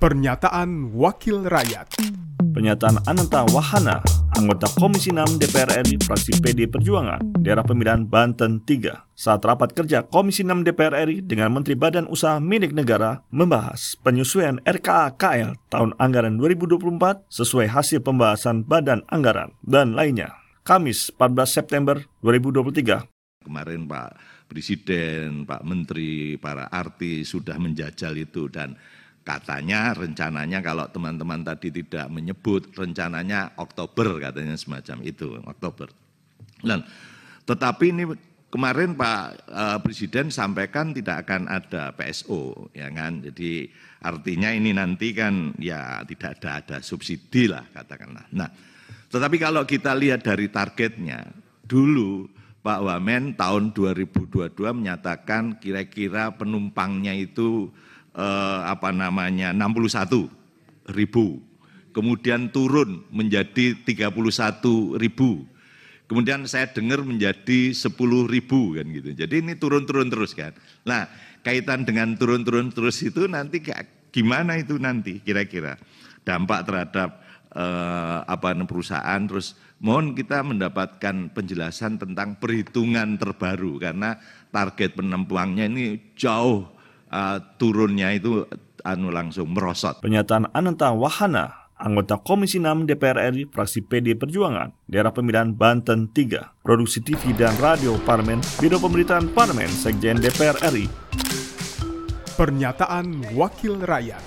Pernyataan Wakil Rakyat Pernyataan Ananta Wahana, anggota Komisi 6 DPR RI fraksi PD Perjuangan, daerah pemilihan Banten 3, saat rapat kerja Komisi 6 DPR RI dengan Menteri Badan Usaha Milik Negara membahas penyesuaian RKA KL tahun anggaran 2024 sesuai hasil pembahasan Badan Anggaran dan lainnya. Kamis 14 September 2023. Kemarin Pak Presiden, Pak Menteri, para artis sudah menjajal itu dan katanya rencananya kalau teman-teman tadi tidak menyebut rencananya Oktober katanya semacam itu Oktober. Dan tetapi ini kemarin Pak eh, Presiden sampaikan tidak akan ada PSO ya kan. Jadi artinya ini nanti kan ya tidak ada ada subsidi lah katakanlah. Nah, tetapi kalau kita lihat dari targetnya dulu Pak Wamen tahun 2022 menyatakan kira-kira penumpangnya itu eh, apa namanya 61 ribu. Kemudian turun menjadi 31 ribu. Kemudian saya dengar menjadi 10 ribu kan gitu. Jadi ini turun-turun terus kan. Nah kaitan dengan turun-turun terus itu nanti gimana itu nanti kira-kira dampak terhadap eh, apa perusahaan terus mohon kita mendapatkan penjelasan tentang perhitungan terbaru karena target penumpangnya ini jauh uh, turunnya itu anu langsung merosot. Pernyataan Ananta Wahana, anggota Komisi 6 DPR RI fraksi PD Perjuangan, daerah pemilihan Banten 3, produksi TV dan radio Parmen, Biro Pemberitaan Parmen, Sekjen DPR RI. Pernyataan Wakil Rakyat